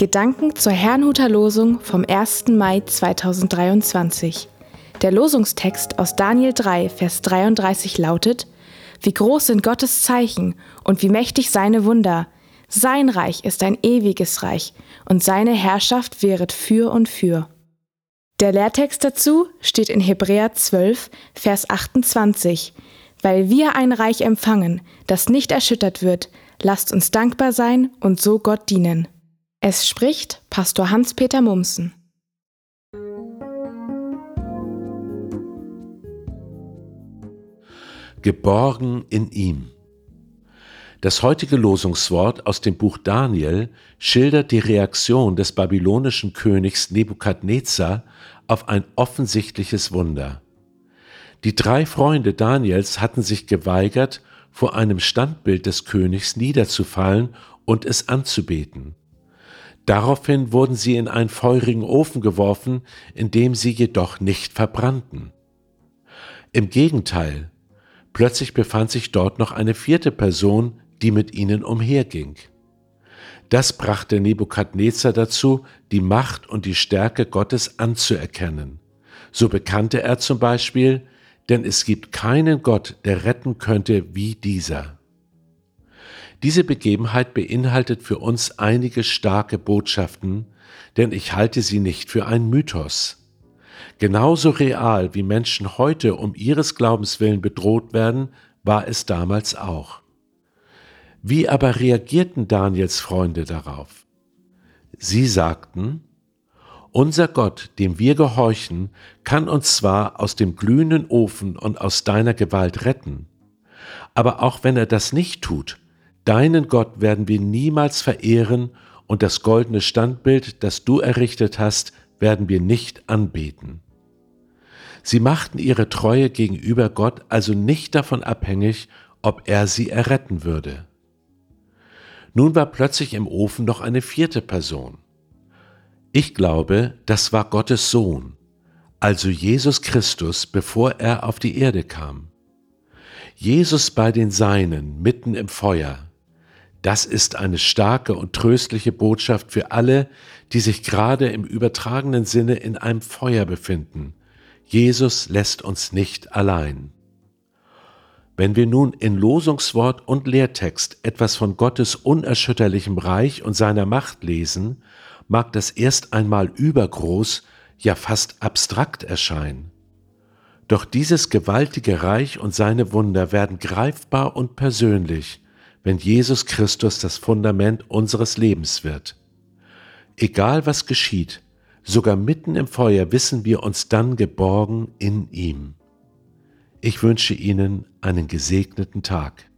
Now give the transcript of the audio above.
Gedanken zur Herrnhuter Losung vom 1. Mai 2023. Der Losungstext aus Daniel 3, Vers 33 lautet, Wie groß sind Gottes Zeichen und wie mächtig seine Wunder. Sein Reich ist ein ewiges Reich und seine Herrschaft wäret für und für. Der Lehrtext dazu steht in Hebräer 12, Vers 28. Weil wir ein Reich empfangen, das nicht erschüttert wird, lasst uns dankbar sein und so Gott dienen. Es spricht Pastor Hans-Peter Mumsen. Geborgen in ihm. Das heutige Losungswort aus dem Buch Daniel schildert die Reaktion des babylonischen Königs Nebukadnezar auf ein offensichtliches Wunder. Die drei Freunde Daniels hatten sich geweigert, vor einem Standbild des Königs niederzufallen und es anzubeten. Daraufhin wurden sie in einen feurigen Ofen geworfen, in dem sie jedoch nicht verbrannten. Im Gegenteil, plötzlich befand sich dort noch eine vierte Person, die mit ihnen umherging. Das brachte Nebukadnezar dazu, die Macht und die Stärke Gottes anzuerkennen. So bekannte er zum Beispiel, denn es gibt keinen Gott, der retten könnte wie dieser. Diese Begebenheit beinhaltet für uns einige starke Botschaften, denn ich halte sie nicht für einen Mythos. Genauso real wie Menschen heute um ihres Glaubens willen bedroht werden, war es damals auch. Wie aber reagierten Daniels Freunde darauf? Sie sagten, unser Gott, dem wir gehorchen, kann uns zwar aus dem glühenden Ofen und aus deiner Gewalt retten, aber auch wenn er das nicht tut, deinen Gott werden wir niemals verehren und das goldene Standbild, das du errichtet hast, werden wir nicht anbeten. Sie machten ihre Treue gegenüber Gott also nicht davon abhängig, ob er sie erretten würde. Nun war plötzlich im Ofen noch eine vierte Person. Ich glaube, das war Gottes Sohn, also Jesus Christus, bevor er auf die Erde kam. Jesus bei den Seinen mitten im Feuer. Das ist eine starke und tröstliche Botschaft für alle, die sich gerade im übertragenen Sinne in einem Feuer befinden. Jesus lässt uns nicht allein. Wenn wir nun in Losungswort und Lehrtext etwas von Gottes unerschütterlichem Reich und seiner Macht lesen, mag das erst einmal übergroß, ja fast abstrakt erscheinen. Doch dieses gewaltige Reich und seine Wunder werden greifbar und persönlich, wenn Jesus Christus das Fundament unseres Lebens wird. Egal was geschieht, sogar mitten im Feuer wissen wir uns dann geborgen in ihm. Ich wünsche Ihnen einen gesegneten Tag.